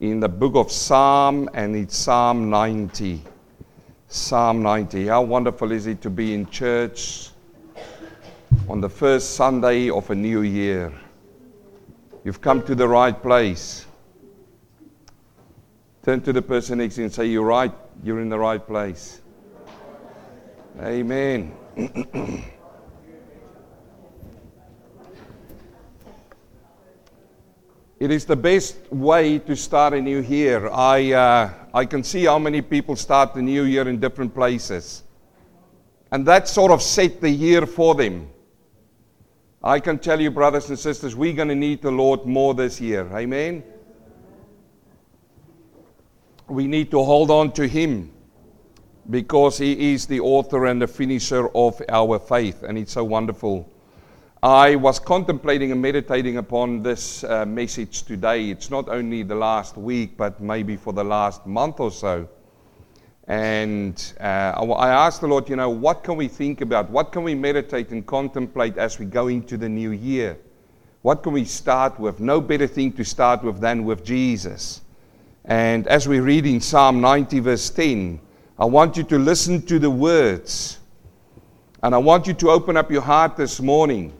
in the book of Psalm, and it's Psalm 90. Psalm 90. How wonderful is it to be in church on the first Sunday of a new year? You've come to the right place. Turn to the person next to you and say, You're right, you're in the right place. Amen. It is the best way to start a new year. I, uh, I can see how many people start the new year in different places. And that sort of set the year for them. I can tell you, brothers and sisters, we're going to need the Lord more this year. Amen? We need to hold on to Him because He is the author and the finisher of our faith. And it's so wonderful I was contemplating and meditating upon this uh, message today. It's not only the last week, but maybe for the last month or so. And uh, I asked the Lord, you know, what can we think about? What can we meditate and contemplate as we go into the new year? What can we start with? No better thing to start with than with Jesus. And as we read in Psalm 90, verse 10, I want you to listen to the words. And I want you to open up your heart this morning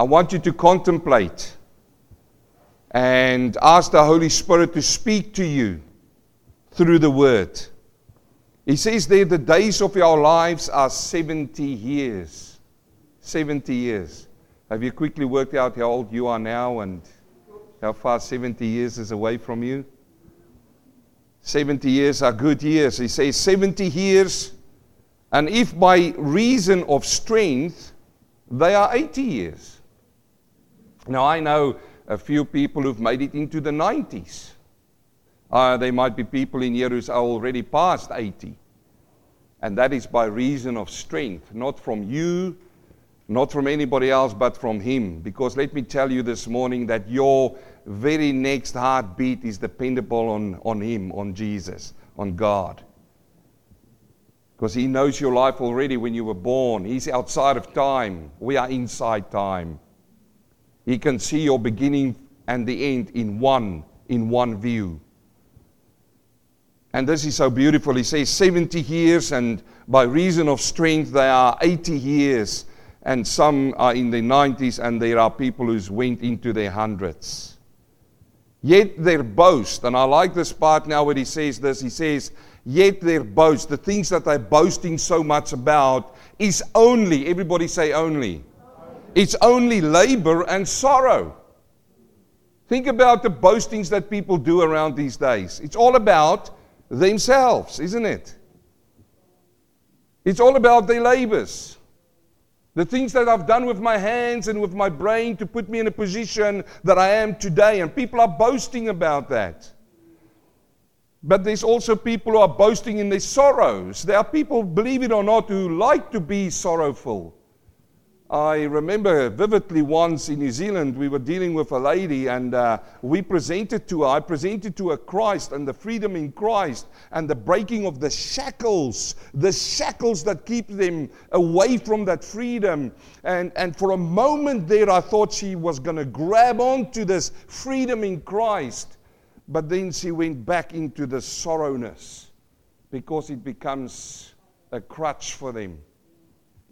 I want you to contemplate and ask the Holy Spirit to speak to you through the Word. He says there, the days of your lives are 70 years. 70 years. Have you quickly worked out how old you are now and how far 70 years is away from you? 70 years are good years. He says 70 years, and if by reason of strength, they are 80 years. Now, I know a few people who've made it into the 90s. Uh, there might be people in here who's already past 80. And that is by reason of strength, not from you, not from anybody else, but from Him. Because let me tell you this morning that your very next heartbeat is dependable on, on Him, on Jesus, on God. Because He knows your life already when you were born. He's outside of time, we are inside time. He can see your beginning and the end in one, in one view. And this is so beautiful. He says 70 years, and by reason of strength, they are 80 years, and some are in the 90s, and there are people who went into their hundreds. Yet their boast, and I like this part now where he says this, he says, Yet their boast, the things that they're boasting so much about, is only, everybody say only, it's only labor and sorrow. Think about the boastings that people do around these days. It's all about themselves, isn't it? It's all about their labors. The things that I've done with my hands and with my brain to put me in a position that I am today. And people are boasting about that. But there's also people who are boasting in their sorrows. There are people, believe it or not, who like to be sorrowful. I remember vividly once in New Zealand, we were dealing with a lady and uh, we presented to her, I presented to her Christ and the freedom in Christ and the breaking of the shackles, the shackles that keep them away from that freedom. And, and for a moment there, I thought she was going to grab onto this freedom in Christ. But then she went back into the sorrowness because it becomes a crutch for them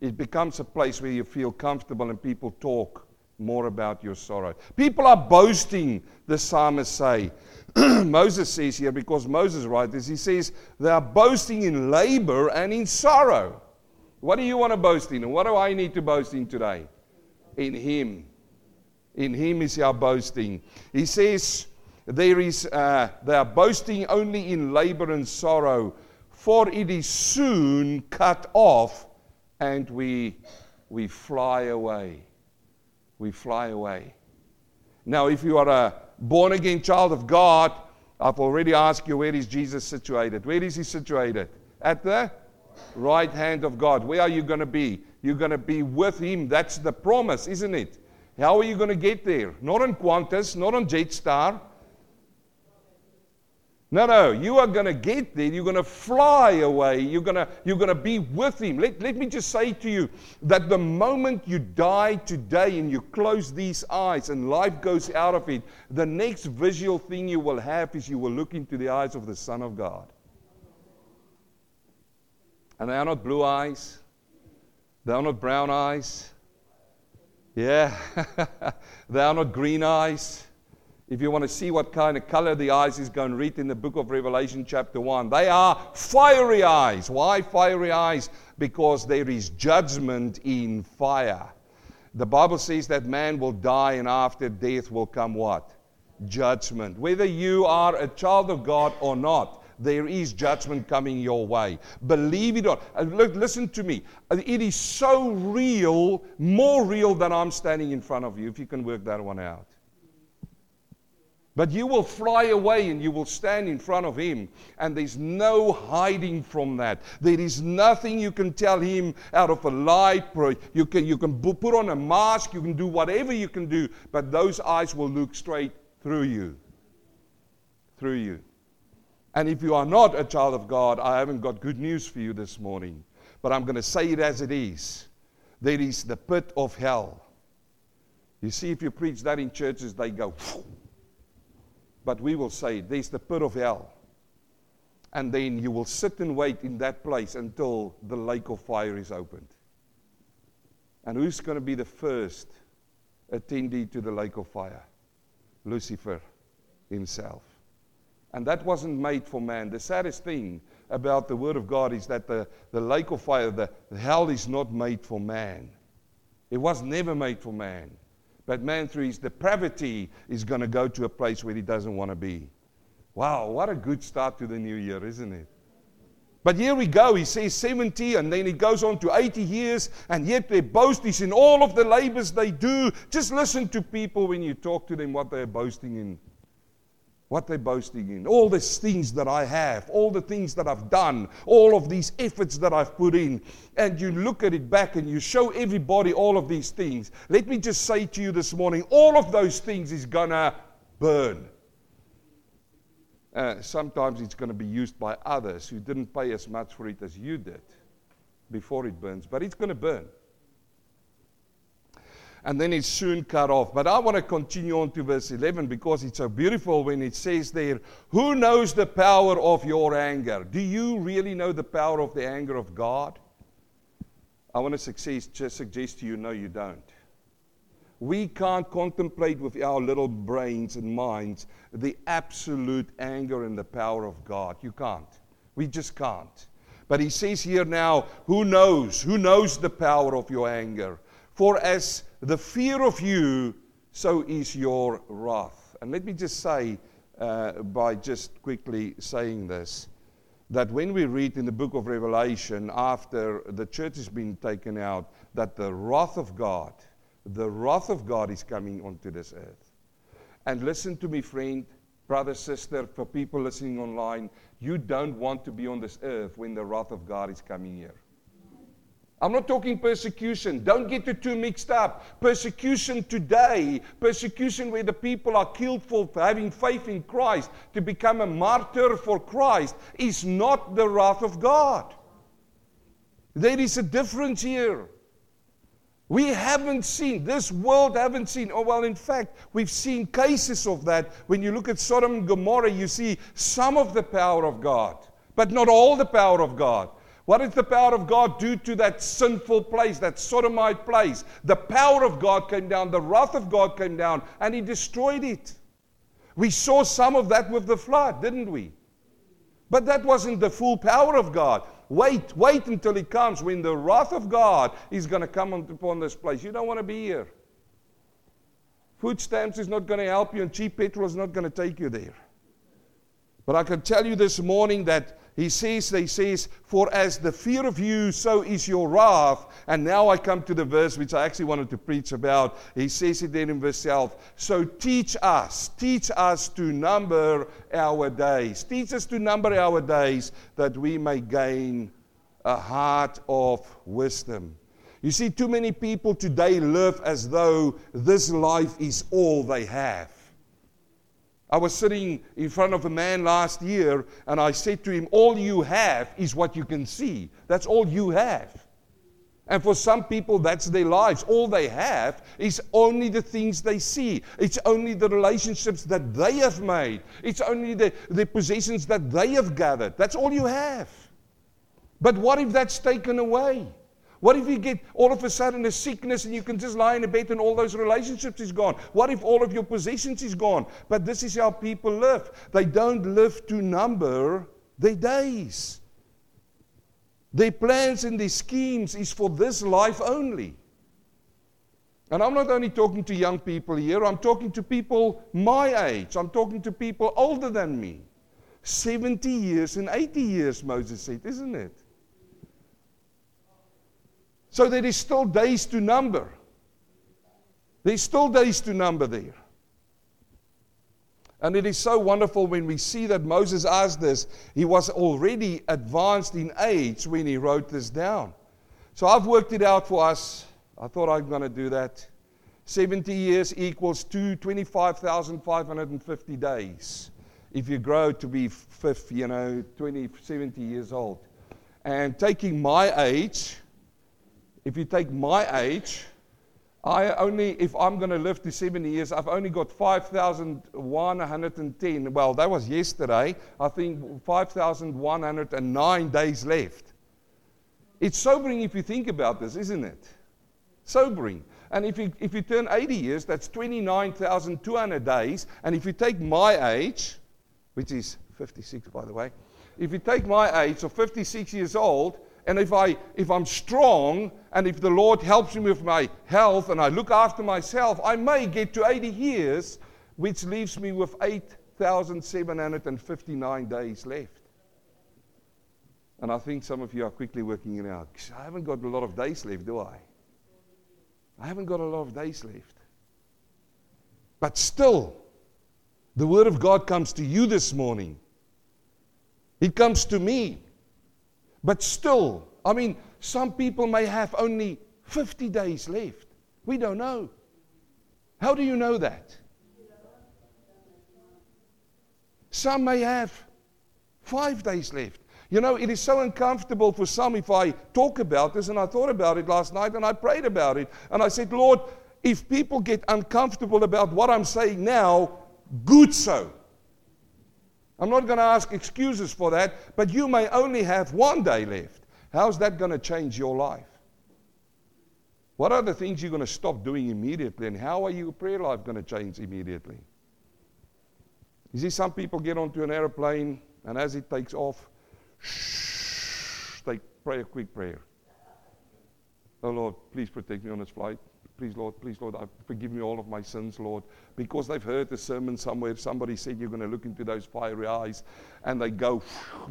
it becomes a place where you feel comfortable and people talk more about your sorrow. People are boasting, the psalmist say. Moses says here, because Moses writes this, he says, they are boasting in labor and in sorrow. What do you want to boast in? And what do I need to boast in today? In Him. In Him is our boasting. He says, there is, uh, they are boasting only in labor and sorrow, for it is soon cut off and we, we fly away. We fly away. Now, if you are a born again child of God, I've already asked you where is Jesus situated? Where is he situated? At the right hand of God. Where are you going to be? You're going to be with him. That's the promise, isn't it? How are you going to get there? Not on Qantas, not on Jetstar. No, no, you are going to get there. You're going to fly away. You're going to, you're going to be with Him. Let, let me just say to you that the moment you die today and you close these eyes and life goes out of it, the next visual thing you will have is you will look into the eyes of the Son of God. And they are not blue eyes, they are not brown eyes. Yeah, they are not green eyes. If you want to see what kind of color the eyes is, go and read in the book of Revelation, chapter 1. They are fiery eyes. Why fiery eyes? Because there is judgment in fire. The Bible says that man will die, and after death will come what? Judgment. Whether you are a child of God or not, there is judgment coming your way. Believe it or. Uh, look, listen to me. Uh, it is so real, more real than I'm standing in front of you, if you can work that one out. But you will fly away and you will stand in front of him, and there's no hiding from that. There is nothing you can tell him out of a lie. You can, you can put on a mask, you can do whatever you can do, but those eyes will look straight through you. Through you. And if you are not a child of God, I haven't got good news for you this morning, but I'm going to say it as it is. There is the pit of hell. You see, if you preach that in churches, they go, but we will say, There's the pit of hell. And then you will sit and wait in that place until the lake of fire is opened. And who's going to be the first attendee to the lake of fire? Lucifer himself. And that wasn't made for man. The saddest thing about the Word of God is that the, the lake of fire, the, the hell, is not made for man. It was never made for man. But man, through his depravity, is going to go to a place where he doesn't want to be. Wow, what a good start to the new year, isn't it? But here we go. He says 70, and then he goes on to 80 years, and yet their boast is in all of the labors they do. Just listen to people when you talk to them what they're boasting in what they're boasting in, all these things that I have, all the things that I've done, all of these efforts that I've put in, and you look at it back and you show everybody all of these things. Let me just say to you this morning all of those things is gonna burn. Uh, sometimes it's going to be used by others who didn't pay as much for it as you did before it burns, but it's going to burn and then it's soon cut off. But I want to continue on to verse 11 because it's so beautiful when it says there, Who knows the power of your anger? Do you really know the power of the anger of God? I want to suggest, just suggest to you, no, you don't. We can't contemplate with our little brains and minds the absolute anger and the power of God. You can't. We just can't. But he says here now, who knows? Who knows the power of your anger? For as the fear of you, so is your wrath. And let me just say, uh, by just quickly saying this, that when we read in the book of Revelation, after the church has been taken out, that the wrath of God, the wrath of God is coming onto this earth. And listen to me, friend, brother, sister, for people listening online, you don't want to be on this earth when the wrath of God is coming here. I'm not talking persecution. Don't get it too mixed up. Persecution today, persecution where the people are killed for having faith in Christ, to become a martyr for Christ, is not the wrath of God. There is a difference here. We haven't seen, this world haven't seen, oh, well, in fact, we've seen cases of that. When you look at Sodom and Gomorrah, you see some of the power of God, but not all the power of God. What did the power of God do to that sinful place, that sodomite place? The power of God came down, the wrath of God came down, and He destroyed it. We saw some of that with the flood, didn't we? But that wasn't the full power of God. Wait, wait until He comes when the wrath of God is going to come upon this place. You don't want to be here. Food stamps is not going to help you, and cheap petrol is not going to take you there. But I can tell you this morning that he says, he says, For as the fear of you, so is your wrath. And now I come to the verse which I actually wanted to preach about. He says it then in verse 12. So teach us, teach us to number our days. Teach us to number our days that we may gain a heart of wisdom. You see, too many people today live as though this life is all they have. I was sitting in front of a man last year and I said to him, All you have is what you can see. That's all you have. And for some people, that's their lives. All they have is only the things they see. It's only the relationships that they have made. It's only the, the possessions that they have gathered. That's all you have. But what if that's taken away? What if you get all of a sudden a sickness and you can just lie in a bed and all those relationships is gone? What if all of your possessions is gone? But this is how people live. They don't live to number their days. Their plans and their schemes is for this life only. And I'm not only talking to young people here, I'm talking to people my age. I'm talking to people older than me. 70 years and 80 years, Moses said, isn't it? So there is still days to number. There's still days to number there. And it is so wonderful when we see that Moses asked this. He was already advanced in age when he wrote this down. So I've worked it out for us. I thought I'm going to do that. 70 years equals to 25,550 days. If you grow to be 50, you know, 20, 70 years old. And taking my age, if you take my age, I only, if I'm going to live to 70 years, I've only got 5,110. Well, that was yesterday. I think 5,109 days left. It's sobering if you think about this, isn't it? Sobering. And if you, if you turn 80 years, that's 29,200 days. And if you take my age, which is 56, by the way, if you take my age of 56 years old, and if, I, if I'm strong and if the Lord helps me with my health and I look after myself, I may get to 80 years, which leaves me with 8,759 days left. And I think some of you are quickly working it out. I haven't got a lot of days left, do I? I haven't got a lot of days left. But still, the Word of God comes to you this morning. It comes to me. But still, I mean, some people may have only 50 days left. We don't know. How do you know that? Some may have five days left. You know, it is so uncomfortable for some if I talk about this, and I thought about it last night and I prayed about it. And I said, Lord, if people get uncomfortable about what I'm saying now, good so. I'm not going to ask excuses for that, but you may only have one day left. How's that going to change your life? What are the things you're going to stop doing immediately, and how are your prayer life going to change immediately? You see, some people get onto an airplane, and as it takes off, shh, they pray a quick prayer. Oh Lord, please protect me on this flight. Please, Lord, please, Lord, uh, forgive me all of my sins, Lord. Because they've heard a sermon somewhere, somebody said you're going to look into those fiery eyes, and they go,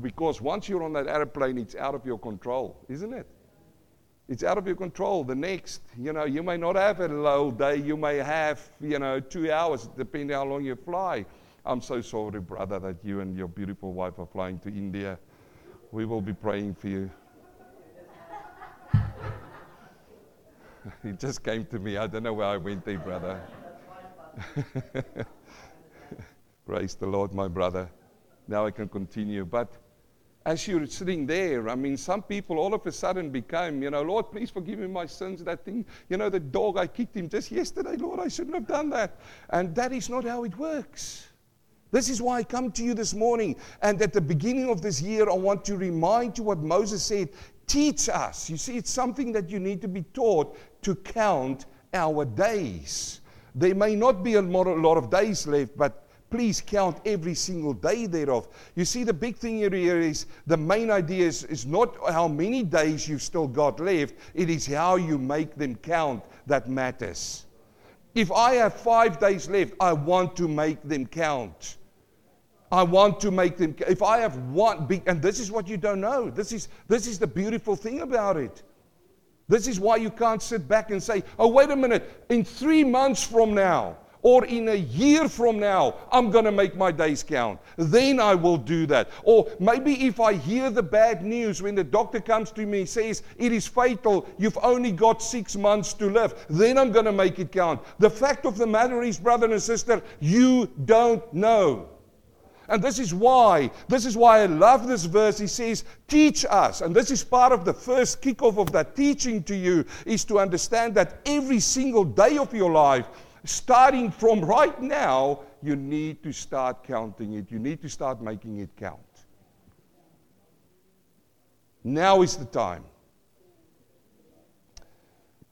because once you're on that airplane, it's out of your control, isn't it? It's out of your control. The next, you know, you may not have a low day, you may have, you know, two hours, depending how long you fly. I'm so sorry, brother, that you and your beautiful wife are flying to India. We will be praying for you. he just came to me. I don't know where I went there, brother. Praise the Lord, my brother. Now I can continue. But as you're sitting there, I mean, some people all of a sudden became, you know, Lord, please forgive me my sins. That thing, you know, the dog, I kicked him just yesterday. Lord, I shouldn't have done that. And that is not how it works. This is why I come to you this morning. And at the beginning of this year, I want to remind you what Moses said teach us. You see, it's something that you need to be taught to count our days. There may not be a lot of days left, but please count every single day thereof. You see, the big thing here is the main idea is, is not how many days you've still got left, it is how you make them count that matters. If I have five days left, I want to make them count. I want to make them. If I have one, big, and this is what you don't know. This is this is the beautiful thing about it. This is why you can't sit back and say, "Oh, wait a minute. In three months from now, or in a year from now, I'm going to make my days count. Then I will do that. Or maybe if I hear the bad news when the doctor comes to me and says, It is fatal, you've only got six months to live, then I'm going to make it count. The fact of the matter is, brother and sister, you don't know. And this is why, this is why I love this verse. He says, teach us. And this is part of the first kickoff of that teaching to you, is to understand that every single day of your life, starting from right now, you need to start counting it. You need to start making it count. Now is the time.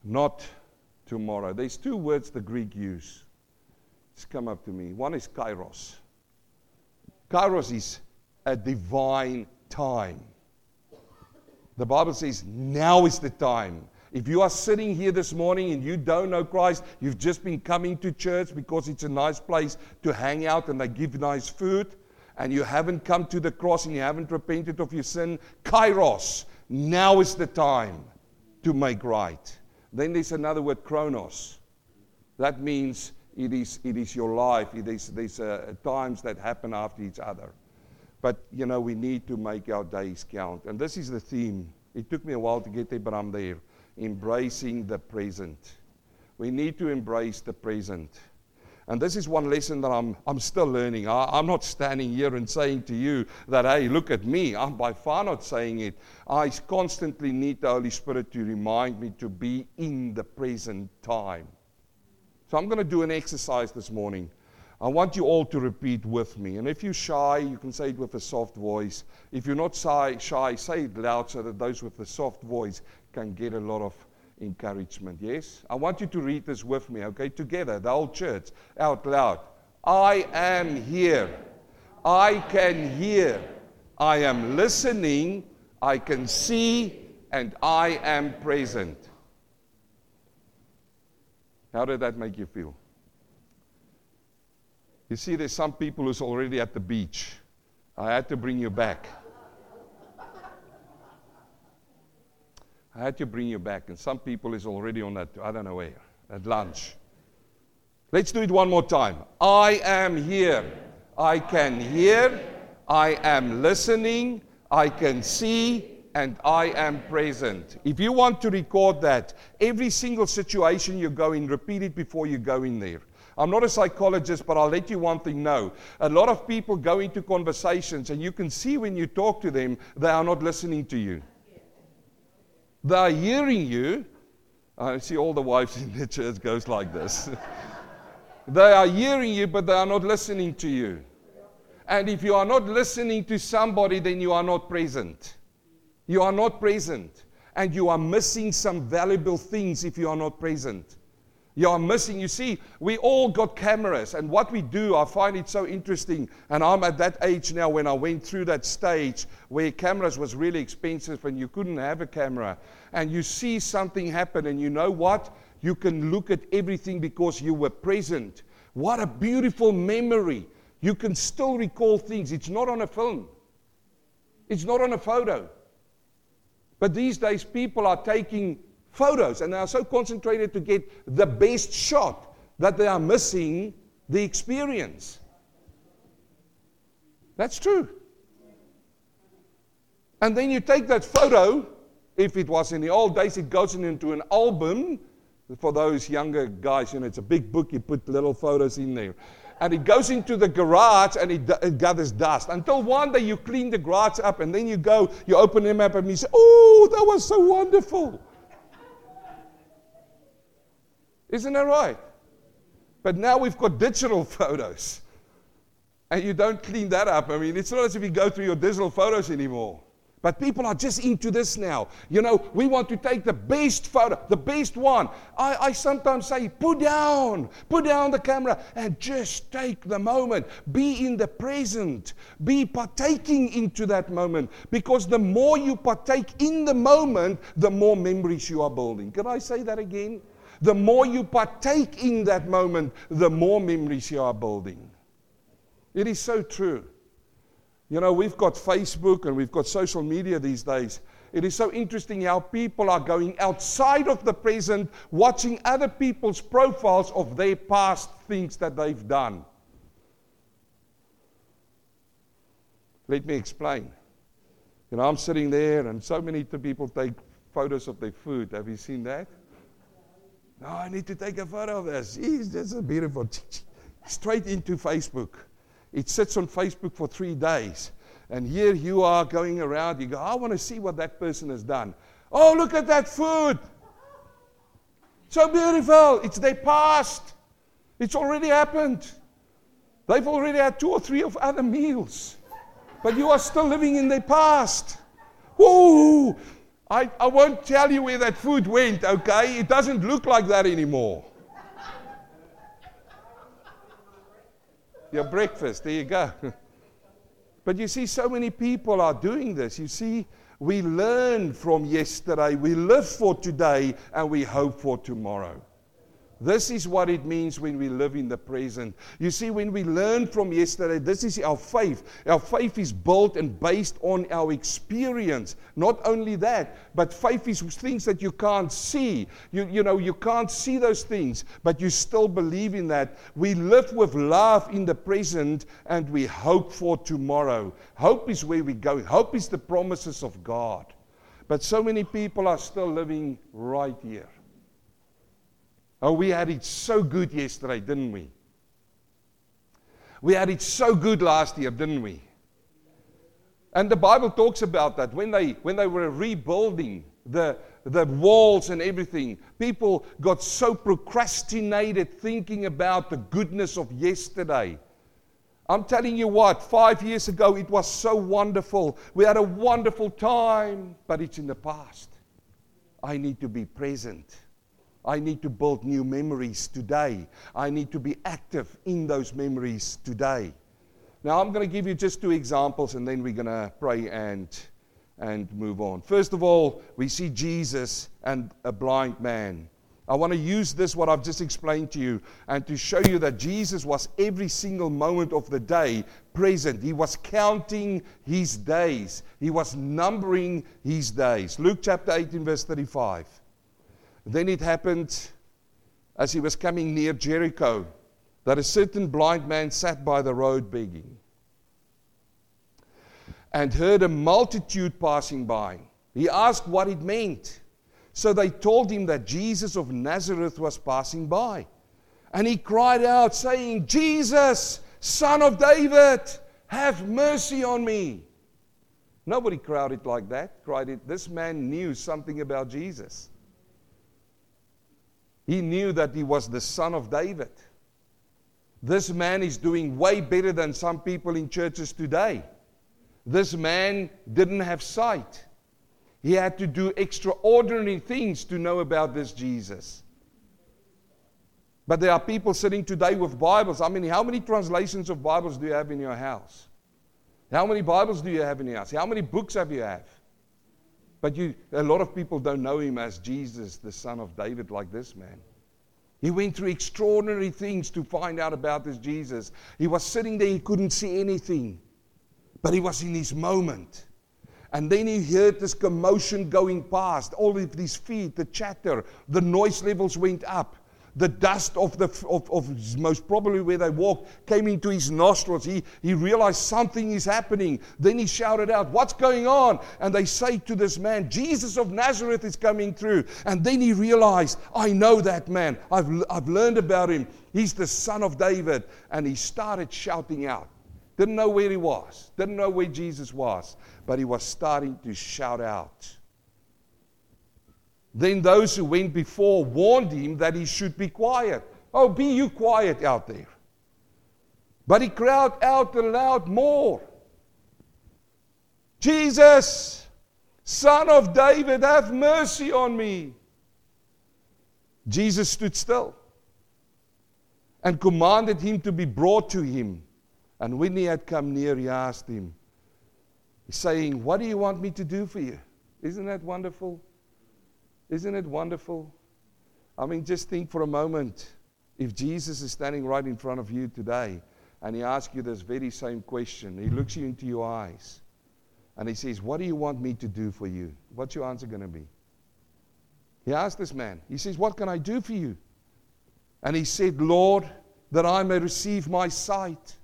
Not tomorrow. There's two words the Greek use. It's come up to me. One is kairos. Kairos is a divine time. The Bible says now is the time. If you are sitting here this morning and you don't know Christ, you've just been coming to church because it's a nice place to hang out and they give nice food, and you haven't come to the cross and you haven't repented of your sin, Kairos, now is the time to make right. Then there's another word, Chronos. That means it is, it is your life. It is, there's uh, times that happen after each other. But, you know, we need to make our days count. And this is the theme. It took me a while to get there, but I'm there embracing the present. We need to embrace the present. And this is one lesson that I'm, I'm still learning. I, am not standing here and saying to you that, hey, look at me. I'm by far not saying it. I constantly need the Holy Spirit to remind me to be in the present time. So I'm going to do an exercise this morning. I want you all to repeat with me. And if you're shy, you can say it with a soft voice. If you're not shy, shy say it loud so that those with a soft voice can get a lot of encouragement. Yes? I want you to read this with me, okay? Together, the whole church, out loud. I am here. I can hear. I am listening. I can see. And I am present. How did that make you feel? You see, there's some people who's already at the beach. I had to bring you back. I had to bring you back, and some people is already on that, I don't know where, at lunch. Let's do it one more time. I am here. I can hear. I am listening. I can see. And I am present. If you want to record that, every single situation you go in, repeat it before you go in there. I'm not a psychologist, but I'll let you one thing know. A lot of people go into conversations, and you can see when you talk to them, they are not listening to you. They are hearing you. I see all the wives in the church goes like this. they are hearing you, but they are not listening to you. And if you are not listening to somebody, then you are not present. You are not present. And you are missing some valuable things if you are not present. You are missing. You see, we all got cameras, and what we do, I find it so interesting. And I'm at that age now when I went through that stage where cameras was really expensive and you couldn't have a camera. And you see something happen, and you know what? You can look at everything because you were present. What a beautiful memory. You can still recall things. It's not on a film, it's not on a photo. But these days, people are taking photos and they are so concentrated to get the best shot that they are missing the experience. That's true. And then you take that photo, if it was in the old days, it goes into an album. For those younger guys, you know, it's a big book, you put little photos in there. And it goes into the garage and it, gathers dust. Until one day you clean the garage up and then you go, you open them up and you say, Oh, that was so wonderful. Isn't that right? But now we've got digital photos. And you don't clean that up. I mean, it's not as if you go through your digital photos anymore. But people are just into this now. You know, we want to take the best photo, the best one. I, I, sometimes say, put down, put down the camera and just take the moment. Be in the present. Be partaking into that moment. Because the more you partake in the moment, the more memories you are building. Can I say that again? the more you partake in that moment, the more memories you are building. It is so true. You know, we've got Facebook and we've got social media these days. It is so interesting how people are going outside of the present, watching other people's profiles of their past things that they've done. Let me explain. You know, I'm sitting there, and so many people take photos of their food. Have you seen that? No, I need to take a photo of this. Jeez, that's a beautiful. Straight into Facebook. It sits on Facebook for three days. And here you are going around. You go, I want to see what that person has done. Oh, look at that food. So beautiful. It's their past. It's already happened. They've already had two or three of other meals. But you are still living in the past. Woo! I, I won't tell you where that food went, okay? It doesn't look like that anymore. Your breakfast, there you go. But you see, so many people are doing this. You see, we learn from yesterday, we live for today, and we hope for tomorrow. This is what it means when we live in the present. You see, when we learn from yesterday, this is our faith. Our faith is built and based on our experience. Not only that, but faith is things that you can't see. You, you know, you can't see those things, but you still believe in that. We live with love in the present and we hope for tomorrow. Hope is where we're going, hope is the promises of God. But so many people are still living right here. Oh, we had it so good yesterday, didn't we? We had it so good last year, didn't we? And the Bible talks about that when they when they were rebuilding the the walls and everything, people got so procrastinated thinking about the goodness of yesterday. I'm telling you what, five years ago it was so wonderful. We had a wonderful time, but it's in the past. I need to be present. I need to build new memories today. I need to be active in those memories today. Now, I'm going to give you just two examples and then we're going to pray and, and move on. First of all, we see Jesus and a blind man. I want to use this, what I've just explained to you, and to show you that Jesus was every single moment of the day present. He was counting his days, he was numbering his days. Luke chapter 18, verse 35. Then it happened as he was coming near Jericho that a certain blind man sat by the road begging and heard a multitude passing by. He asked what it meant. So they told him that Jesus of Nazareth was passing by. And he cried out, saying, Jesus, son of David, have mercy on me. Nobody cried it like that. Cried it. This man knew something about Jesus. He knew that he was the son of David. This man is doing way better than some people in churches today. This man didn't have sight. He had to do extraordinary things to know about this Jesus. But there are people sitting today with Bibles. I mean, how many translations of Bibles do you have in your house? How many Bibles do you have in your house? How many books have you have? But you, a lot of people don't know him as Jesus, the son of David, like this man. He went through extraordinary things to find out about this Jesus. He was sitting there, he couldn't see anything, but he was in his moment. And then he heard this commotion going past, all of these feet, the chatter, the noise levels went up the dust of, the, of, of most probably where they walked came into his nostrils. He, he realized something is happening. Then he shouted out, What's going on? And they say to this man, Jesus of Nazareth is coming through. And then he realized, I know that man. I've, I've learned about him. He's the son of David. And he started shouting out. Didn't know where he was, didn't know where Jesus was, but he was starting to shout out. Then those who went before warned him that he should be quiet. Oh, be you quiet out there. But he cried out and aloud more Jesus, son of David, have mercy on me. Jesus stood still and commanded him to be brought to him. And when he had come near, he asked him, saying, What do you want me to do for you? Isn't that wonderful? Isn't it wonderful? I mean, just think for a moment if Jesus is standing right in front of you today and he asks you this very same question, he looks you into your eyes and he says, What do you want me to do for you? What's your answer going to be? He asked this man, He says, What can I do for you? And he said, Lord, that I may receive my sight.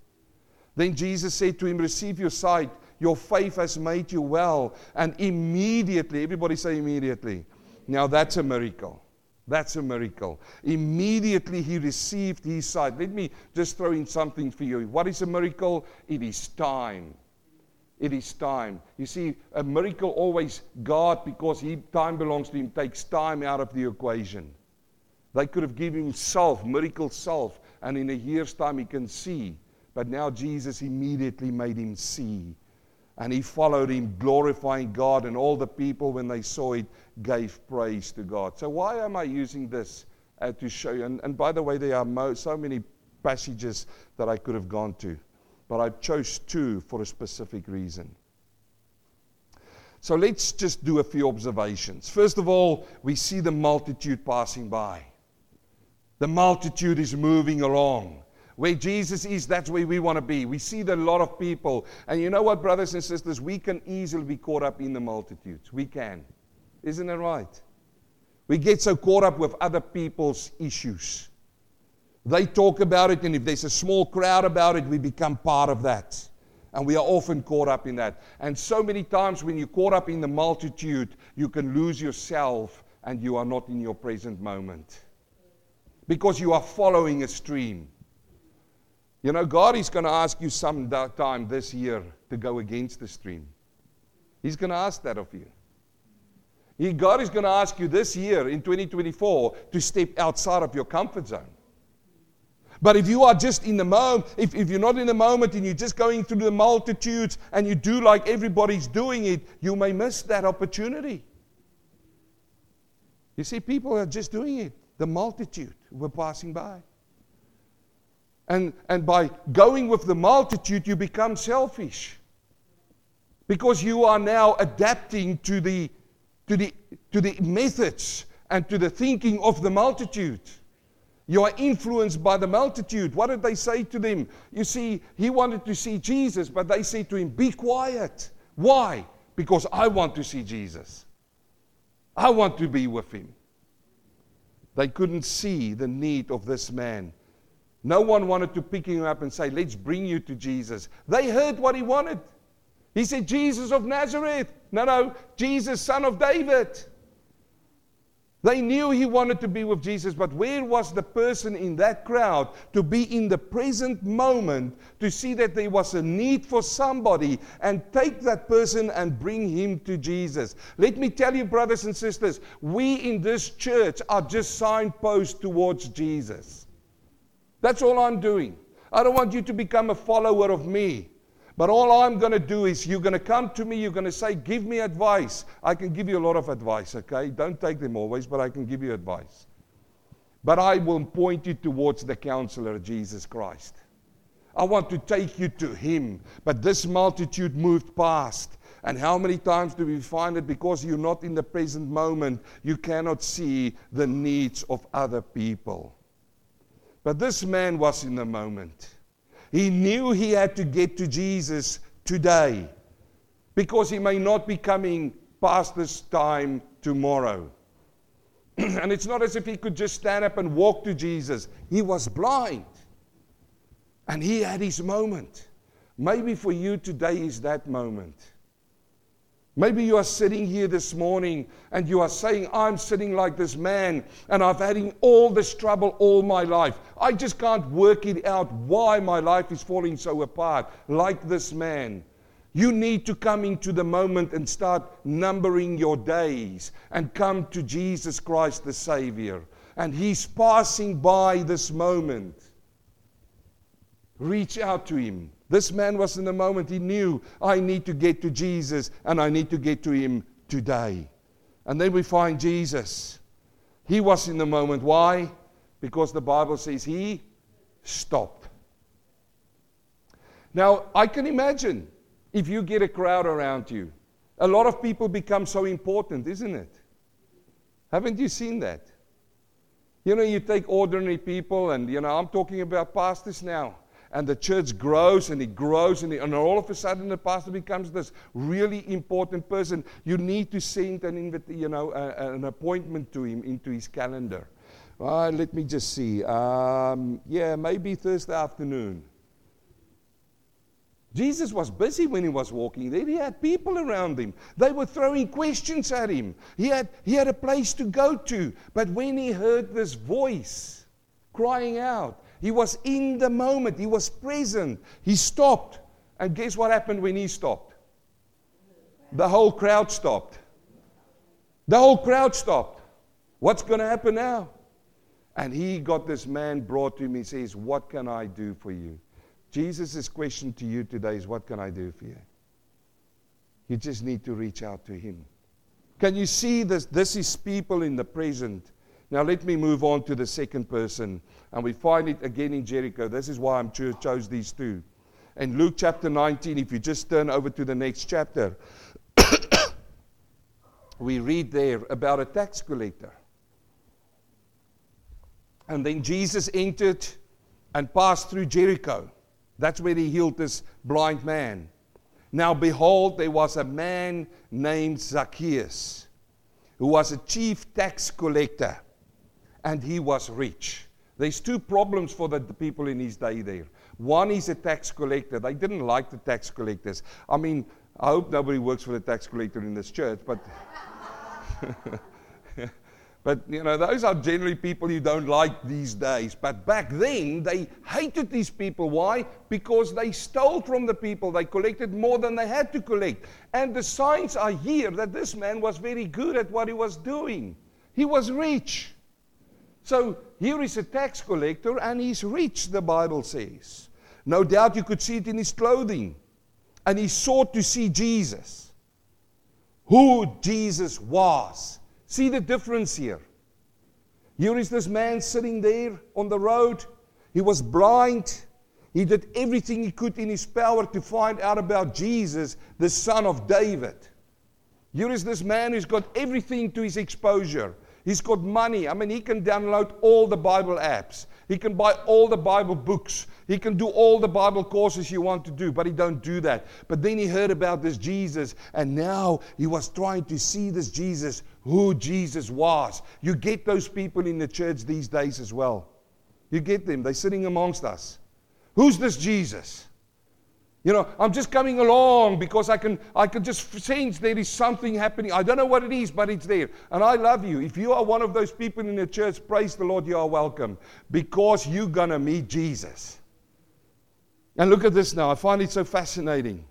Then Jesus said to him, Receive your sight. Your faith has made you well. And immediately, everybody say immediately. Now that's a miracle. That's a miracle. Immediately he received his sight. Let me just throw in something for you. What is a miracle? It is time. It is time. You see, a miracle always, God, because he, time belongs to him, takes time out of the equation. They could have given him self, miracle self, and in a year's time he can see. But now Jesus immediately made him see. And he followed him, glorifying God, and all the people, when they saw it, gave praise to God. So, why am I using this uh, to show you? And, and, by the way, there are mo- so many passages that I could have gone to, but I chose two for a specific reason. So, let's just do a few observations. First of all, we see the multitude passing by. The multitude is moving along. Where Jesus is, that's where we want to be. We see that a lot of people. And you know what, brothers and sisters? We can easily be caught up in the multitudes. We can. Isn't it right? We get so caught up with other people's issues. They talk about it, and if there's a small crowd about it, we become part of that. And we are often caught up in that. And so many times when you're caught up in the multitude, you can lose yourself and you are not in your present moment because you are following a stream. You know, God is going to ask you some time this year to go against the stream. He's going to ask that of you. He, God is going to ask you this year in 2024 to step outside of your comfort zone. But if you are just in the moment, if, if you're not in the moment and you're just going through the multitudes and you do like everybody's doing it, you may miss that opportunity. You see, people are just doing it the multitude were passing by. And, and by going with the multitude, you become selfish. Because you are now adapting to the, to, the, to the methods and to the thinking of the multitude. You are influenced by the multitude. What did they say to them? You see, he wanted to see Jesus, but they said to him, Be quiet. Why? Because I want to see Jesus. I want to be with him. They couldn't see the need of this man. No one wanted to pick him up and say, Let's bring you to Jesus. They heard what he wanted. He said, Jesus of Nazareth. No, no, Jesus, son of David. They knew he wanted to be with Jesus, but where was the person in that crowd to be in the present moment to see that there was a need for somebody and take that person and bring him to Jesus? Let me tell you, brothers and sisters, we in this church are just signposts towards Jesus. That's all I'm doing. I don't want you to become a follower of me. But all I'm going to do is you're going to come to me, you're going to say, Give me advice. I can give you a lot of advice, okay? Don't take them always, but I can give you advice. But I will point you towards the counselor, Jesus Christ. I want to take you to him. But this multitude moved past. And how many times do we find it because you're not in the present moment, you cannot see the needs of other people? But this man was in the moment. He knew he had to get to Jesus today because he may not be coming past this time tomorrow. and it's not as if he could just stand up and walk to Jesus. He was blind. And he had his moment. Maybe for you today is that moment. Maybe you are sitting here this morning and you are saying, I'm sitting like this man and I've had all this trouble all my life. I just can't work it out why my life is falling so apart like this man. You need to come into the moment and start numbering your days and come to Jesus Christ the Savior. And He's passing by this moment. Reach out to Him. This man was in the moment, he knew, I need to get to Jesus and I need to get to him today. And then we find Jesus. He was in the moment. Why? Because the Bible says he stopped. Now, I can imagine if you get a crowd around you, a lot of people become so important, isn't it? Haven't you seen that? You know, you take ordinary people, and, you know, I'm talking about pastors now and the church grows and it grows and, it, and all of a sudden the pastor becomes this really important person you need to send an invite, you know a, an appointment to him into his calendar Uh, let me just see. Um, yeah, maybe Thursday afternoon. Jesus was busy when he was walking there. He had people around him. They were throwing questions at him. He had, he had a place to go to. But when he heard this voice crying out, he was in the moment. He was present. He stopped. And guess what happened when he stopped? The whole crowd stopped. The whole crowd stopped. What's going to happen now? And he got this man brought to him. He says, What can I do for you? Jesus' question to you today is what can I do for you? You just need to reach out to him. Can you see this? This is people in the present. Now, let me move on to the second person. And we find it again in Jericho. This is why I cho- chose these two. In Luke chapter 19, if you just turn over to the next chapter, we read there about a tax collector. And then Jesus entered and passed through Jericho. That's where he healed this blind man. Now, behold, there was a man named Zacchaeus who was a chief tax collector and he was rich. There's two problems for the people in his day there. One is a tax collector. They didn't like the tax collectors. I mean, I hope nobody works for the tax collector in this church, but But, you know, those are generally people you don't like these days. But back then, they hated these people. Why? Because they stole from the people. They collected more than they had to collect. And the signs are here that this man was very good at what he was doing. He was rich. So here is a tax collector, and he's rich, the Bible says. No doubt you could see it in his clothing. And he sought to see Jesus, who Jesus was. See the difference here. Here is this man sitting there on the road. He was blind. He did everything he could in his power to find out about Jesus, the son of David. Here is this man who's got everything to his exposure. He's got money. I mean, he can download all the Bible apps. He can buy all the Bible books. He can do all the Bible courses you want to do, but he don't do that. But then he heard about this Jesus, and now he was trying to see this Jesus, who Jesus was. You get those people in the church these days as well. You get them. They're sitting amongst us. Who's this Jesus? You know, I'm just coming along because I can, I can just sense there is something happening. I don't know what it is, but it's there. And I love you. If you are one of those people in the church, praise the Lord, you are welcome because you're going to meet Jesus. And look at this now. I find it so fascinating.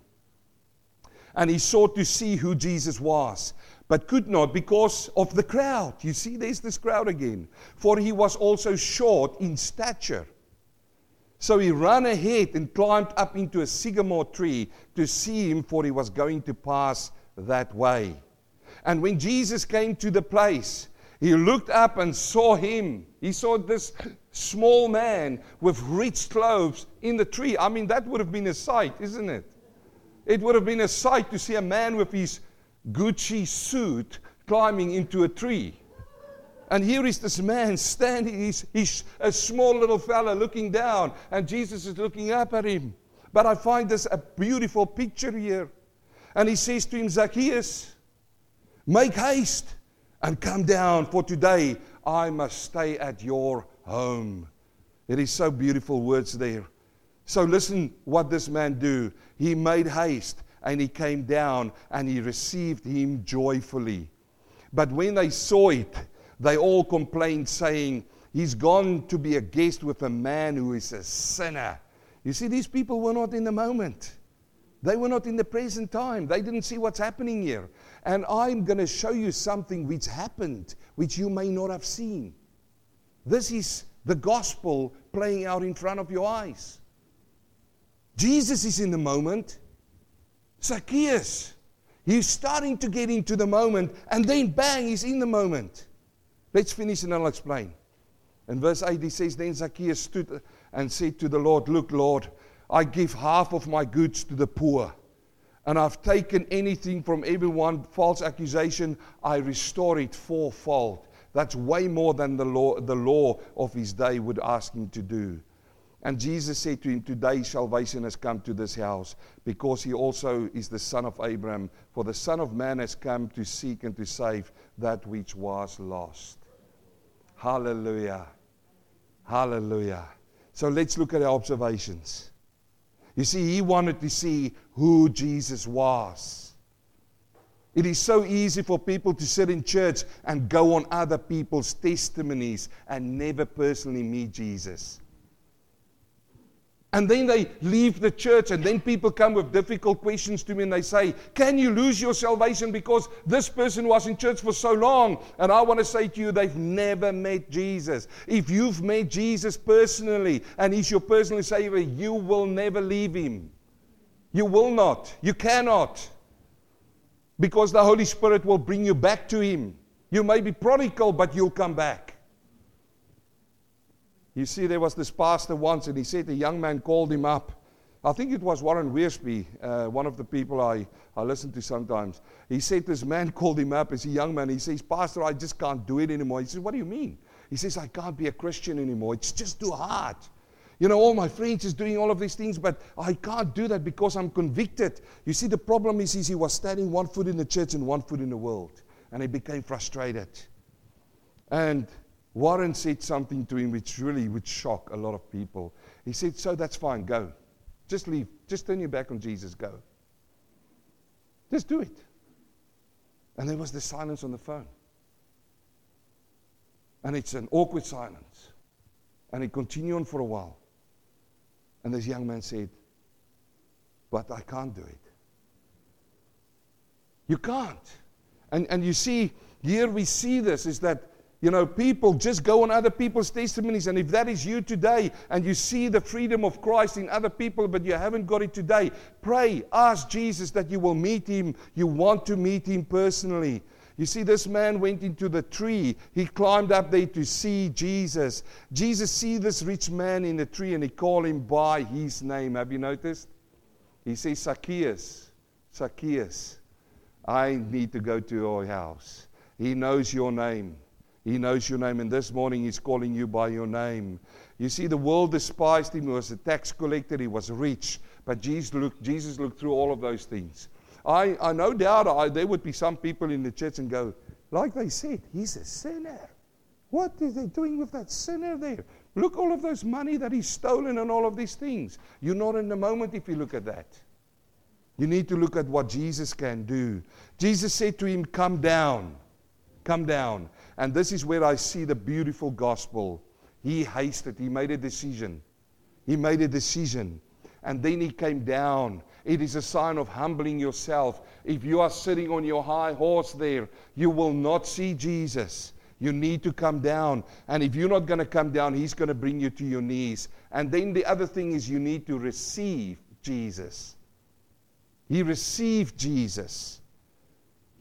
And he sought to see who Jesus was, but could not because of the crowd. You see, there's this crowd again. For he was also short in stature. So he ran ahead and climbed up into a sycamore tree to see him, for he was going to pass that way. And when Jesus came to the place, he looked up and saw him. He saw this small man with rich clothes in the tree. I mean, that would have been a sight, isn't it? It would have been a sight to see a man with his Gucci suit climbing into a tree. And here is this man standing. He's, he's a small little fella looking down, and Jesus is looking up at him. But I find this a beautiful picture here. And he says to him, Zacchaeus, make haste and come down, for today I must stay at your home. It is so beautiful words there. So listen what this man do. He made haste and he came down and he received him joyfully. But when they saw it, they all complained, saying, He's gone to be a guest with a man who is a sinner. You see, these people were not in the moment. They were not in the present time. They didn't see what's happening here. And I'm going to show you something which happened, which you may not have seen. This is the gospel playing out in front of your eyes. Jesus is in the moment. Zacchaeus, he's starting to get into the moment, and then bang, he's in the moment. Let's finish and I'll explain. In verse 8, he says, Then Zacchaeus stood and said to the Lord, Look, Lord, I give half of my goods to the poor. And I've taken anything from everyone, false accusation, I restore it fourfold. That's way more than the law, the law of his day would ask him to do. And Jesus said to him, Today salvation has come to this house, because he also is the son of Abraham. For the Son of Man has come to seek and to save that which was lost. Hallelujah. Hallelujah. So let's look at our observations. You see, he wanted to see who Jesus was. It is so easy for people to sit in church and go on other people's testimonies and never personally meet Jesus. And then they leave the church, and then people come with difficult questions to me and they say, Can you lose your salvation because this person was in church for so long? And I want to say to you, they've never met Jesus. If you've met Jesus personally and He's your personal Savior, you will never leave Him. You will not. You cannot. Because the Holy Spirit will bring you back to Him. You may be prodigal, but you'll come back. You see, there was this pastor once, and he said a young man called him up. I think it was Warren Wiersbe, uh, one of the people I, I listen to sometimes. He said this man called him up as a young man. He says, Pastor, I just can't do it anymore. He says, What do you mean? He says, I can't be a Christian anymore. It's just too hard. You know, all my friends is doing all of these things, but I can't do that because I'm convicted. You see, the problem is, is he was standing one foot in the church and one foot in the world. And he became frustrated. And Warren said something to him which really would shock a lot of people. He said, So that's fine, go. Just leave. Just turn your back on Jesus, go. Just do it. And there was the silence on the phone. And it's an awkward silence. And it continued on for a while. And this young man said, But I can't do it. You can't. And, and you see, here we see this is that you know, people just go on other people's testimonies. And if that is you today and you see the freedom of Christ in other people, but you haven't got it today, pray, ask Jesus that you will meet him. You want to meet him personally. You see, this man went into the tree. He climbed up there to see Jesus. Jesus see this rich man in the tree and he called him by his name. Have you noticed? He says, Zacchaeus, Zacchaeus, I need to go to your house. He knows your name. He knows your name, and this morning He's calling you by your name. You see, the world despised Him. He was a tax collector, He was rich. But Jesus looked, Jesus looked through all of those things. I, I no doubt I, there would be some people in the church and go, like they said, He's a sinner. What is they doing with that sinner there? Look, all of those money that he's stolen and all of these things. You're not in the moment if you look at that. You need to look at what Jesus can do. Jesus said to him, Come down. Come down. And this is where I see the beautiful gospel. He hasted, he made a decision. He made a decision. And then he came down. It is a sign of humbling yourself. If you are sitting on your high horse there, you will not see Jesus. You need to come down. And if you're not going to come down, he's going to bring you to your knees. And then the other thing is you need to receive Jesus. He received Jesus.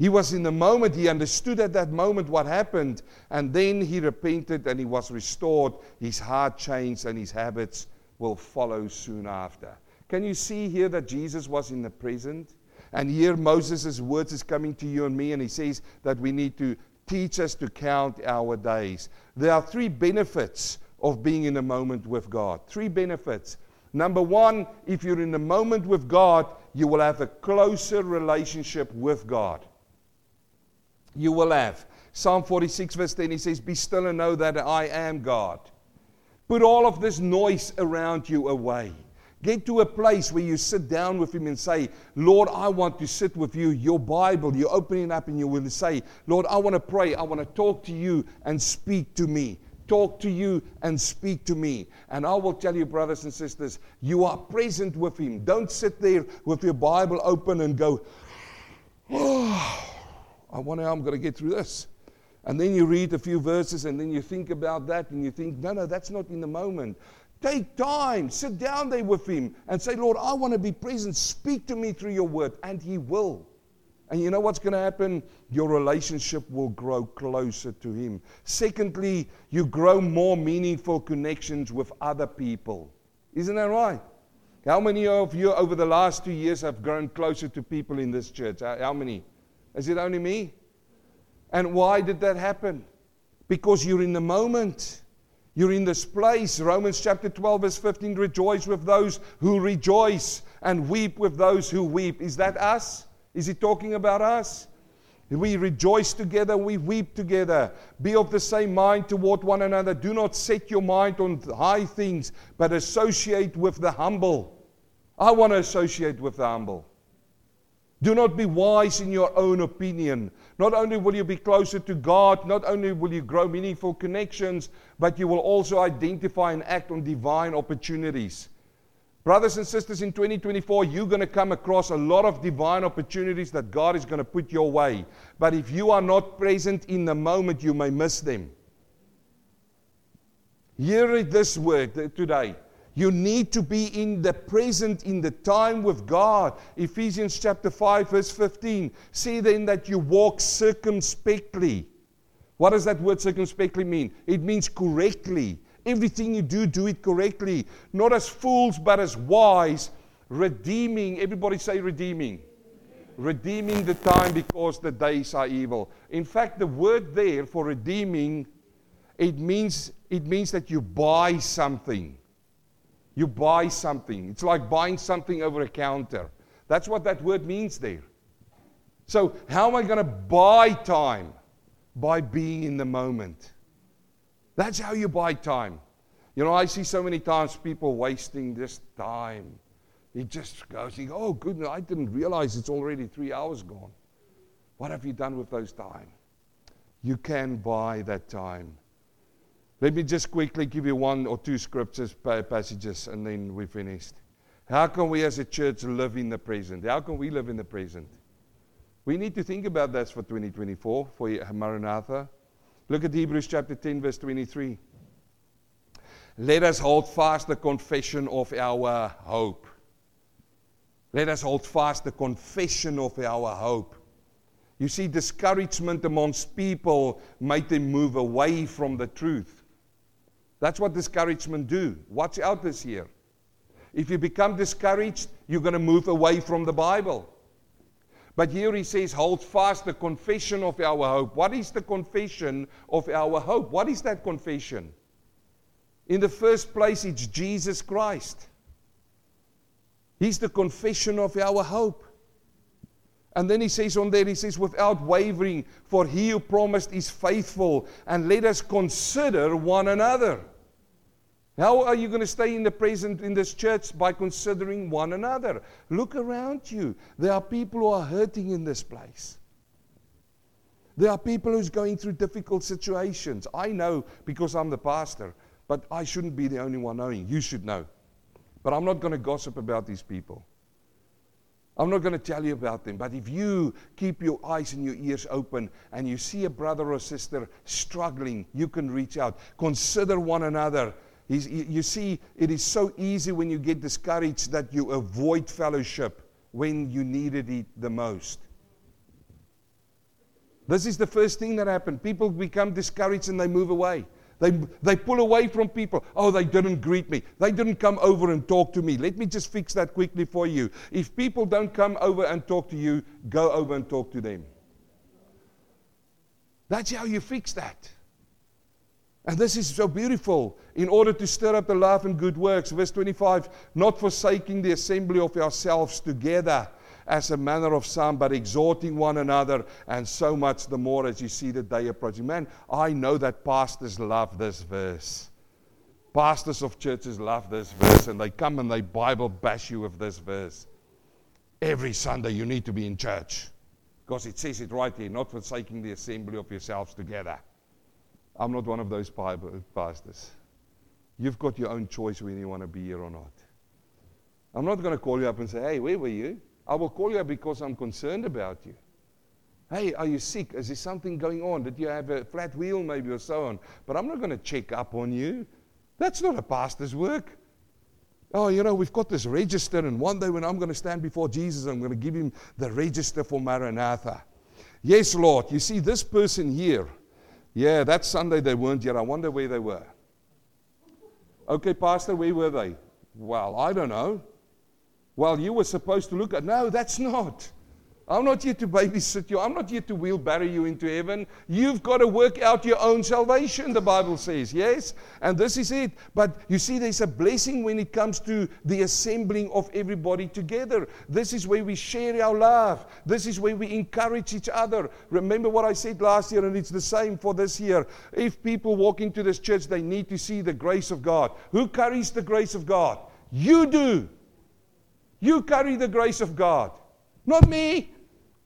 He was in the moment, he understood at that moment what happened, and then he repented and he was restored. His heart changed, and his habits will follow soon after. Can you see here that Jesus was in the present? And here Moses' words is coming to you and me, and he says that we need to teach us to count our days. There are three benefits of being in the moment with God. Three benefits. Number one, if you're in the moment with God, you will have a closer relationship with God you will have. Psalm 46, verse 10, he says, Be still and know that I am God. Put all of this noise around you away. Get to a place where you sit down with Him and say, Lord, I want to sit with you. Your Bible, you open it up and you will say, Lord, I want to pray. I want to talk to you and speak to me. Talk to you and speak to me. And I will tell you, brothers and sisters, you are present with Him. Don't sit there with your Bible open and go, Oh. I wonder how I'm going to get through this. And then you read a few verses and then you think about that and you think, no, no, that's not in the moment. Take time, sit down there with Him and say, Lord, I want to be present. Speak to me through your word. And He will. And you know what's going to happen? Your relationship will grow closer to Him. Secondly, you grow more meaningful connections with other people. Isn't that right? How many of you over the last two years have grown closer to people in this church? How many? Is it only me? And why did that happen? Because you're in the moment. You're in this place. Romans chapter 12, verse 15 rejoice with those who rejoice and weep with those who weep. Is that us? Is he talking about us? We rejoice together, we weep together. Be of the same mind toward one another. Do not set your mind on high things, but associate with the humble. I want to associate with the humble. Do not be wise in your own opinion. Not only will you be closer to God, not only will you grow meaningful connections, but you will also identify and act on divine opportunities. Brothers and sisters, in 2024, you're going to come across a lot of divine opportunities that God is going to put your way. But if you are not present in the moment, you may miss them. Hear this word today. You need to be in the present, in the time with God. Ephesians chapter 5, verse 15. See then that you walk circumspectly. What does that word circumspectly mean? It means correctly. Everything you do, do it correctly. Not as fools, but as wise, redeeming. Everybody say redeeming. Redeeming the time because the days are evil. In fact, the word there for redeeming, it means, it means that you buy something. You buy something. It's like buying something over a counter. That's what that word means there. So, how am I going to buy time? By being in the moment. That's how you buy time. You know, I see so many times people wasting this time. He just goes, he goes, oh, goodness, I didn't realize it's already three hours gone. What have you done with those time? You can buy that time. Let me just quickly give you one or two scriptures, passages, and then we're finished. How can we as a church live in the present? How can we live in the present? We need to think about that for 2024, for Maranatha. Look at Hebrews chapter 10, verse 23. Let us hold fast the confession of our hope. Let us hold fast the confession of our hope. You see, discouragement amongst people made them move away from the truth. That's what discouragement do. Watch out this year. If you become discouraged, you're going to move away from the Bible. But here he says, hold fast the confession of our hope. What is the confession of our hope? What is that confession? In the first place, it's Jesus Christ. He's the confession of our hope. And then he says on there, he says, without wavering, for he who promised is faithful, and let us consider one another. How are you going to stay in the present in this church? By considering one another. Look around you. There are people who are hurting in this place. There are people who's going through difficult situations. I know because I'm the pastor, but I shouldn't be the only one knowing. You should know. But I'm not going to gossip about these people. I'm not going to tell you about them, but if you keep your eyes and your ears open and you see a brother or sister struggling, you can reach out. Consider one another. He's, you see, it is so easy when you get discouraged that you avoid fellowship when you needed it the most. This is the first thing that happened. People become discouraged and they move away. They, they pull away from people. Oh, they didn't greet me. They didn't come over and talk to me. Let me just fix that quickly for you. If people don't come over and talk to you, go over and talk to them. That's how you fix that. And this is so beautiful. In order to stir up the love and good works, verse 25, not forsaking the assembly of ourselves together as a manner of some, but exhorting one another, and so much the more as you see the day approaching. Man, I know that pastors love this verse. Pastors of churches love this verse, and they come and they Bible bash you with this verse. Every Sunday you need to be in church. Because it says it right here, not forsaking the assembly of yourselves together. I'm not one of those pastors. You've got your own choice whether you want to be here or not. I'm not going to call you up and say, hey, where were you? I will call you up because I'm concerned about you. Hey, are you sick? Is there something going on? Did you have a flat wheel, maybe, or so on? But I'm not going to check up on you. That's not a pastor's work. Oh, you know, we've got this register, and one day when I'm going to stand before Jesus, I'm going to give him the register for Maranatha. Yes, Lord. You see, this person here, yeah, that Sunday they weren't yet. I wonder where they were. Okay, Pastor, where were they? Well, I don't know. Well, you were supposed to look at. No, that's not. I'm not here to babysit you. I'm not here to wheelbarrow you into heaven. You've got to work out your own salvation, the Bible says, yes? And this is it. But you see, there's a blessing when it comes to the assembling of everybody together. This is where we share our love. This is where we encourage each other. Remember what I said last year, and it's the same for this year. If people walk into this church, they need to see the grace of God. Who carries the grace of God? You do. You carry the grace of God. Not me.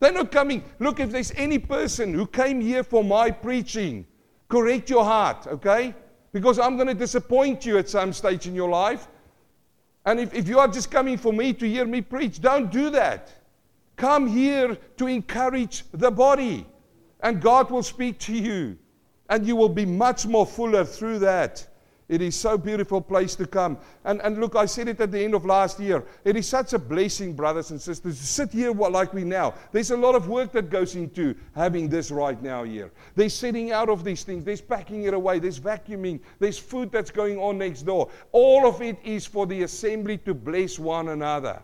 They're not coming. Look, if there's any person who came here for my preaching, correct your heart, okay? Because I'm going to disappoint you at some stage in your life. And if, if you are just coming for me to hear me preach, don't do that. Come here to encourage the body, and God will speak to you, and you will be much more fuller through that. It is so beautiful place to come. And, and look, I said it at the end of last year. It is such a blessing, brothers and sisters, to sit here like we now. There's a lot of work that goes into having this right now here. There's setting out of these things. There's packing it away. There's vacuuming. There's food that's going on next door. All of it is for the assembly to bless one another.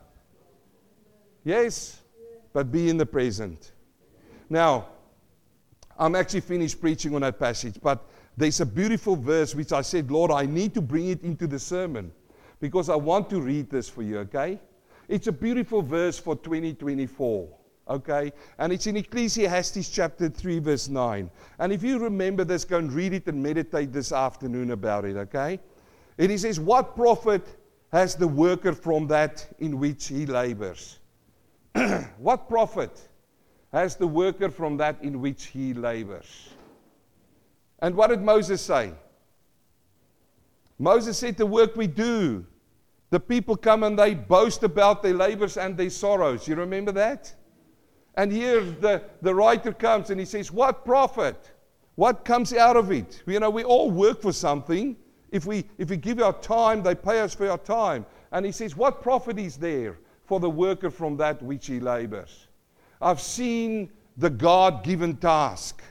Yes, but be in the present. Now, I'm actually finished preaching on that passage, but there's a beautiful verse which I said, Lord, I need to bring it into the sermon because I want to read this for you, okay? It's a beautiful verse for 2024, okay? And it's in Ecclesiastes chapter 3, verse 9. And if you remember this, go and read it and meditate this afternoon about it, okay? It says, What profit has the worker from that in which he labors? what profit has the worker from that in which he labors? And what did Moses say? Moses said, The work we do, the people come and they boast about their labors and their sorrows. You remember that? And here the, the writer comes and he says, What profit? What comes out of it? You know, we all work for something. If we, if we give our time, they pay us for our time. And he says, What profit is there for the worker from that which he labors? I've seen the God given task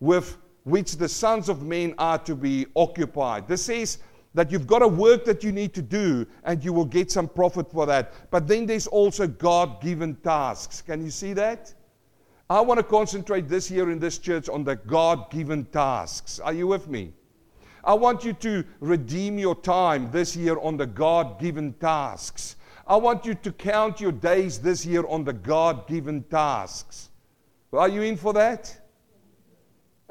with which the sons of men are to be occupied. This says that you've got a work that you need to do and you will get some profit for that. But then there's also God given tasks. Can you see that? I want to concentrate this year in this church on the God given tasks. Are you with me? I want you to redeem your time this year on the God given tasks. I want you to count your days this year on the God given tasks. Are you in for that?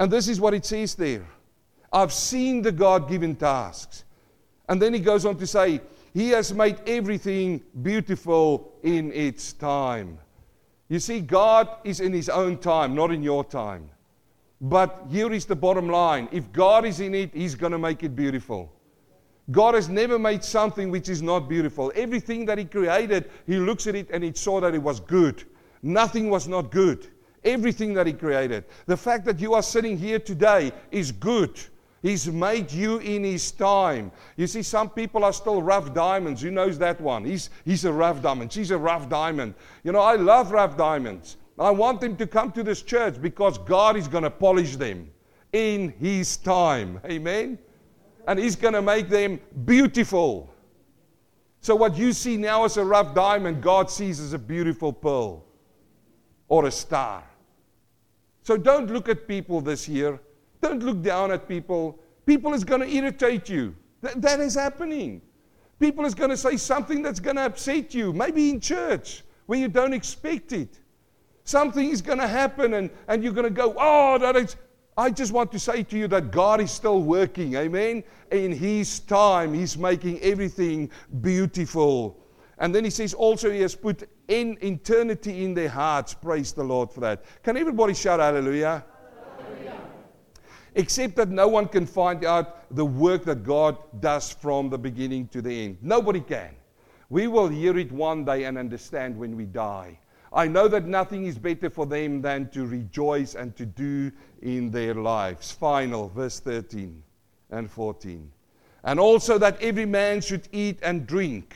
And this is what it says there I've seen the God given tasks. And then he goes on to say, He has made everything beautiful in its time. You see, God is in His own time, not in your time. But here is the bottom line if God is in it, He's going to make it beautiful. God has never made something which is not beautiful. Everything that He created, He looks at it and He saw that it was good. Nothing was not good. Everything that He created. The fact that you are sitting here today is good. He's made you in His time. You see, some people are still rough diamonds. Who knows that one? He's, he's a rough diamond. She's a rough diamond. You know, I love rough diamonds. I want them to come to this church because God is going to polish them in His time. Amen? And He's going to make them beautiful. So, what you see now as a rough diamond, God sees as a beautiful pearl or a star. So don't look at people this year. Don't look down at people. People is going to irritate you. Th- that is happening. People is going to say something that's going to upset you, maybe in church where you don't expect it. Something is going to happen and, and you're going to go, oh, that is. I just want to say to you that God is still working. Amen. In His time, He's making everything beautiful. And then He says also He has put in eternity in their hearts. Praise the Lord for that. Can everybody shout hallelujah? hallelujah? Except that no one can find out the work that God does from the beginning to the end. Nobody can. We will hear it one day and understand when we die. I know that nothing is better for them than to rejoice and to do in their lives. Final, verse 13 and 14. And also that every man should eat and drink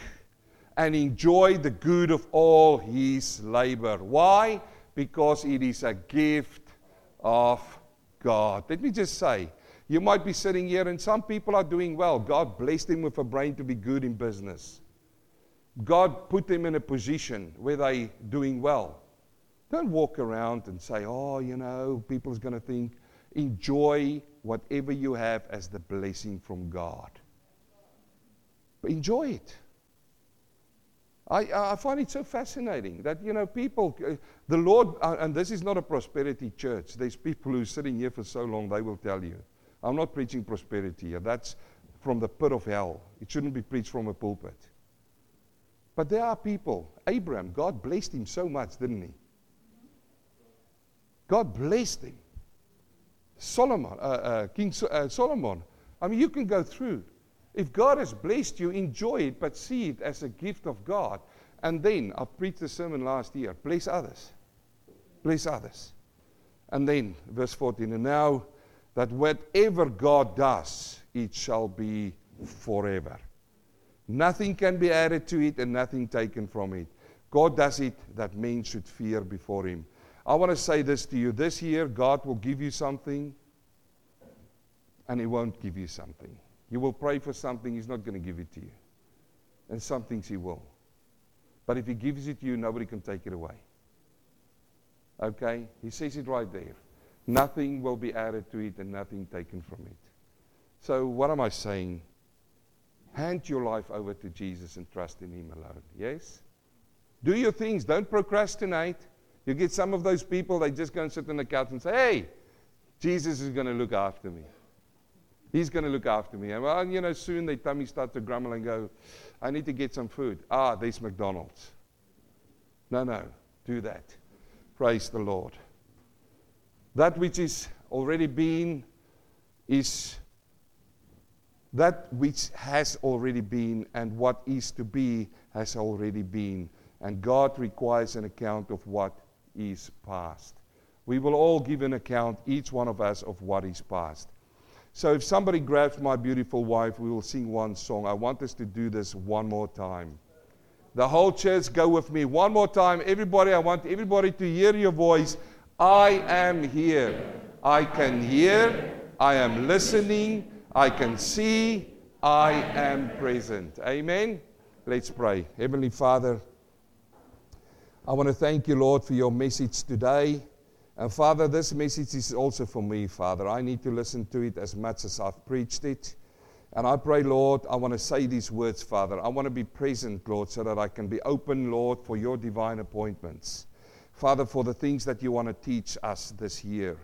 and enjoy the good of all his labor. Why? Because it is a gift of God. Let me just say, you might be sitting here and some people are doing well. God blessed them with a brain to be good in business. God put them in a position where they're doing well. Don't walk around and say, oh, you know, people's going to think. Enjoy whatever you have as the blessing from God. Enjoy it. I, I find it so fascinating that, you know, people, uh, the Lord, uh, and this is not a prosperity church. There's people who are sitting here for so long, they will tell you. I'm not preaching prosperity here. That's from the pit of hell. It shouldn't be preached from a pulpit. But there are people, Abraham, God blessed him so much, didn't he? God blessed him. Solomon, uh, uh, King so- uh, Solomon. I mean, you can go through. If God has blessed you, enjoy it, but see it as a gift of God. And then, I preached a sermon last year bless others. Bless others. And then, verse 14, and now that whatever God does, it shall be forever. Nothing can be added to it and nothing taken from it. God does it that men should fear before Him. I want to say this to you. This year, God will give you something and He won't give you something. You will pray for something, He's not going to give it to you. And some things He will. But if He gives it to you, nobody can take it away. Okay? He says it right there. Nothing will be added to it and nothing taken from it. So, what am I saying? Hand your life over to Jesus and trust in Him alone. Yes? Do your things. Don't procrastinate. You get some of those people, they just go and sit on the couch and say, hey, Jesus is going to look after me. He's going to look after me. And well, you know, soon their tummy start to grumble and go, I need to get some food. Ah, there's McDonald's. No, no, do that. Praise the Lord. That which is already been is that which has already been, and what is to be has already been. And God requires an account of what is past. We will all give an account, each one of us, of what is past. So if somebody grabs my beautiful wife, we will sing one song. I want us to do this one more time. The whole church, go with me. One more time. Everybody, I want everybody to hear your voice. I am here. I can hear. I am listening. I can see. I am present. Amen. Let's pray. Heavenly Father, I want to thank you, Lord, for your message today. And Father, this message is also for me, Father. I need to listen to it as much as I've preached it. And I pray, Lord, I want to say these words, Father. I want to be present, Lord, so that I can be open, Lord, for your divine appointments. Father, for the things that you want to teach us this year.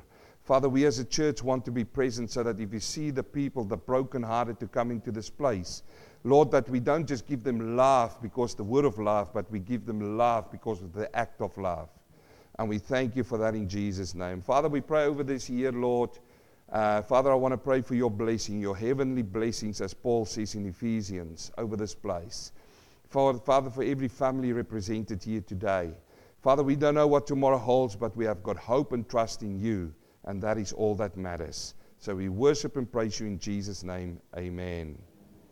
Father, we as a church want to be present so that if you see the people, the brokenhearted, to come into this place, Lord, that we don't just give them love because the word of love, but we give them love because of the act of love. And we thank you for that in Jesus' name. Father, we pray over this year, Lord. Uh, Father, I want to pray for your blessing, your heavenly blessings, as Paul says in Ephesians, over this place. For, Father, for every family represented here today. Father, we don't know what tomorrow holds, but we have got hope and trust in you, and that is all that matters. So we worship and praise you in Jesus' name. Amen.